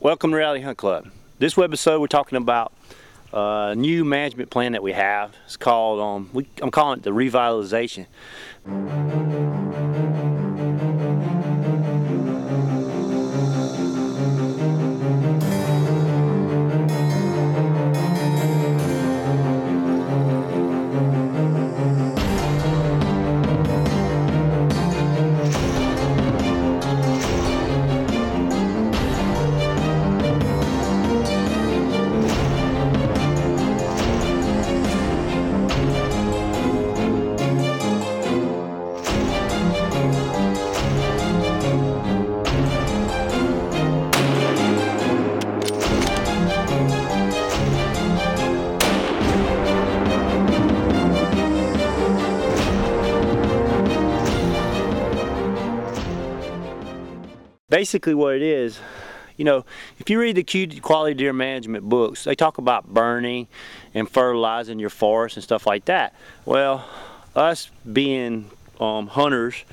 Welcome to Reality Hunt Club. This webisode we're talking about a new management plan that we have. It's called, um, we, I'm calling it the revitalization. Basically what it is, you know, if you read the quality deer management books, they talk about burning and fertilizing your forest and stuff like that. Well, us being um, hunters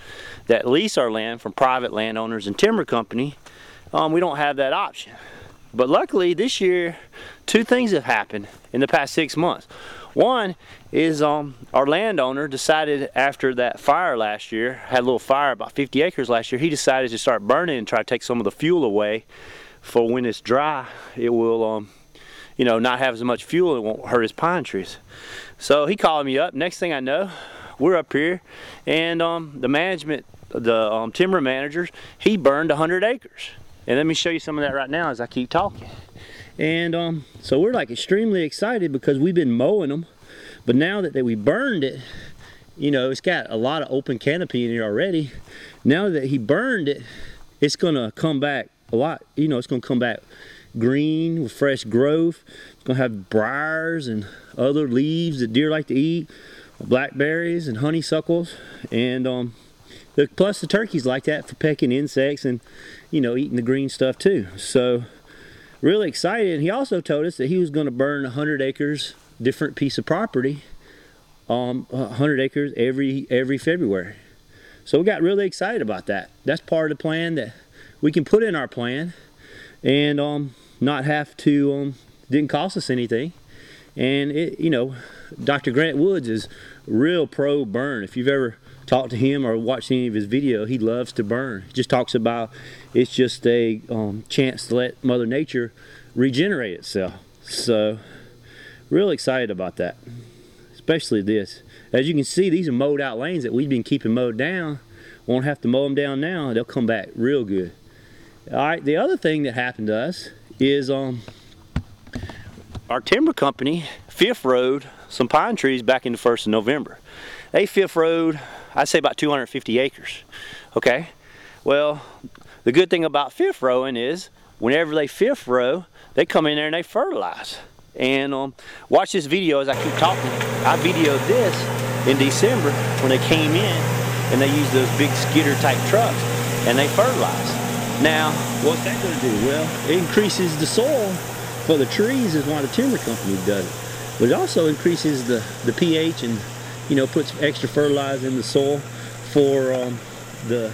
that lease our land from private landowners and timber company, um, we don't have that option. But luckily this year, two things have happened in the past six months. One is um, our landowner decided after that fire last year, had a little fire about 50 acres last year, he decided to start burning and try to take some of the fuel away for when it's dry, it will, um, you know, not have as much fuel, it won't hurt his pine trees. So he called me up. Next thing I know, we're up here and um, the management, the um, timber managers, he burned 100 acres. And let me show you some of that right now as I keep talking. And um, so we're like extremely excited because we've been mowing them. But now that, that we burned it, you know, it's got a lot of open canopy in here already. Now that he burned it, it's gonna come back a lot, you know, it's gonna come back green with fresh growth. It's gonna have briars and other leaves that deer like to eat, blackberries and honeysuckles. And um, plus the turkeys like that for pecking insects and, you know, eating the green stuff too. So really excited. and He also told us that he was going to burn 100 acres, different piece of property, um, 100 acres every every February. So we got really excited about that. That's part of the plan that we can put in our plan and um, not have to, um, didn't cost us anything. And it, you know, Dr. Grant Woods is real pro burn. If you've ever talked to him or watched any of his video, he loves to burn. He just talks about it's just a um, chance to let Mother Nature regenerate itself. So, real excited about that, especially this. As you can see, these are mowed out lanes that we've been keeping mowed down. Won't have to mow them down now. They'll come back real good. All right, the other thing that happened to us is um, our timber company fifth rowed some pine trees back in the 1st of November. They fifth rowed I'd say about 250 acres. Okay? Well, the good thing about fifth rowing is whenever they fifth row, they come in there and they fertilize. And um, watch this video as I keep talking. I videoed this in December when they came in and they used those big skidder type trucks and they fertilize. Now, what's that going to do? Well, it increases the soil for the trees is why the timber company does it. But it also increases the, the pH and you know, puts extra fertilizer in the soil for um, the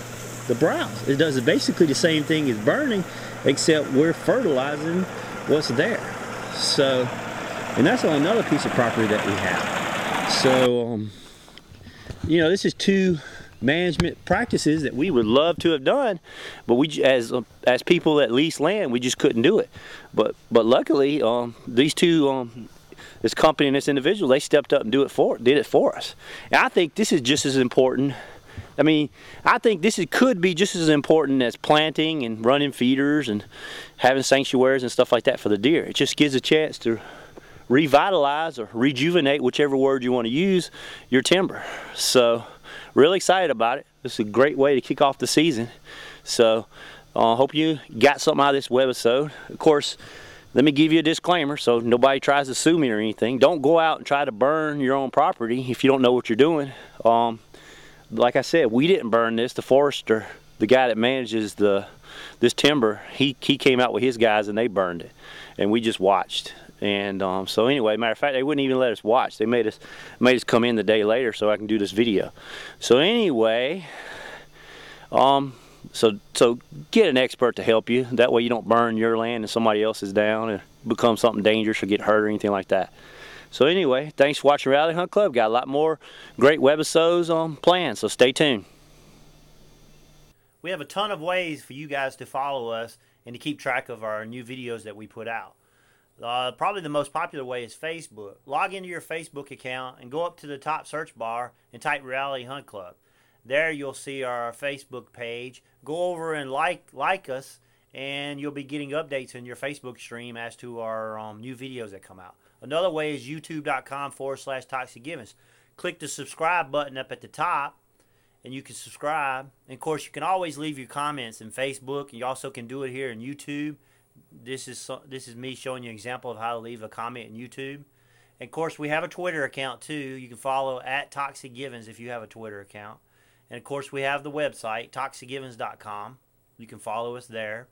the browse. It does basically the same thing as burning, except we're fertilizing what's there. So, and that's on another piece of property that we have. So, um, you know, this is two management practices that we would love to have done, but we as as people that lease land, we just couldn't do it. But but luckily, um, these two um, this company and this individual, they stepped up and do it for did it for us. And I think this is just as important. I mean, I think this is, could be just as important as planting and running feeders and having sanctuaries and stuff like that for the deer. It just gives a chance to revitalize or rejuvenate, whichever word you want to use, your timber. So, really excited about it. This is a great way to kick off the season. So, I uh, hope you got something out of this webisode. Of course, let me give you a disclaimer so nobody tries to sue me or anything. Don't go out and try to burn your own property if you don't know what you're doing. Um, like I said, we didn't burn this. The forester, the guy that manages the this timber, he, he came out with his guys and they burned it. And we just watched. And um, so anyway, matter of fact, they wouldn't even let us watch. They made us made us come in the day later so I can do this video. So anyway, um, so so get an expert to help you. That way you don't burn your land and somebody else's down and become something dangerous or get hurt or anything like that. So anyway, thanks for watching Reality Hunt Club. Got a lot more great webisodes on planned, so stay tuned. We have a ton of ways for you guys to follow us and to keep track of our new videos that we put out. Uh, probably the most popular way is Facebook. Log into your Facebook account and go up to the top search bar and type Reality Hunt Club. There you'll see our Facebook page. Go over and like like us, and you'll be getting updates in your Facebook stream as to our um, new videos that come out. Another way is youtube.com forward slash Toxic Givens. Click the subscribe button up at the top, and you can subscribe. And of course, you can always leave your comments in Facebook. and You also can do it here in YouTube. This is this is me showing you an example of how to leave a comment in YouTube. And of course, we have a Twitter account too. You can follow at Toxic Givens if you have a Twitter account. And of course, we have the website, toxicgivens.com. You can follow us there.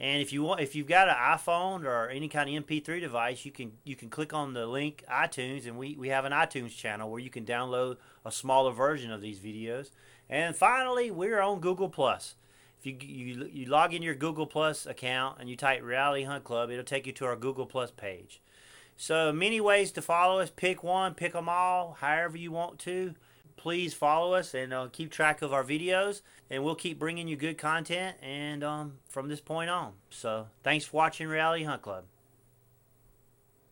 And if you want, if you've got an iPhone or any kind of MP3 device, you can you can click on the link iTunes, and we, we have an iTunes channel where you can download a smaller version of these videos. And finally, we're on Google Plus. If you, you you log in your Google Plus account and you type Reality Hunt Club, it'll take you to our Google Plus page. So many ways to follow us. Pick one, pick them all, however you want to please follow us and uh, keep track of our videos and we'll keep bringing you good content and um, from this point on. So thanks for watching reality hunt club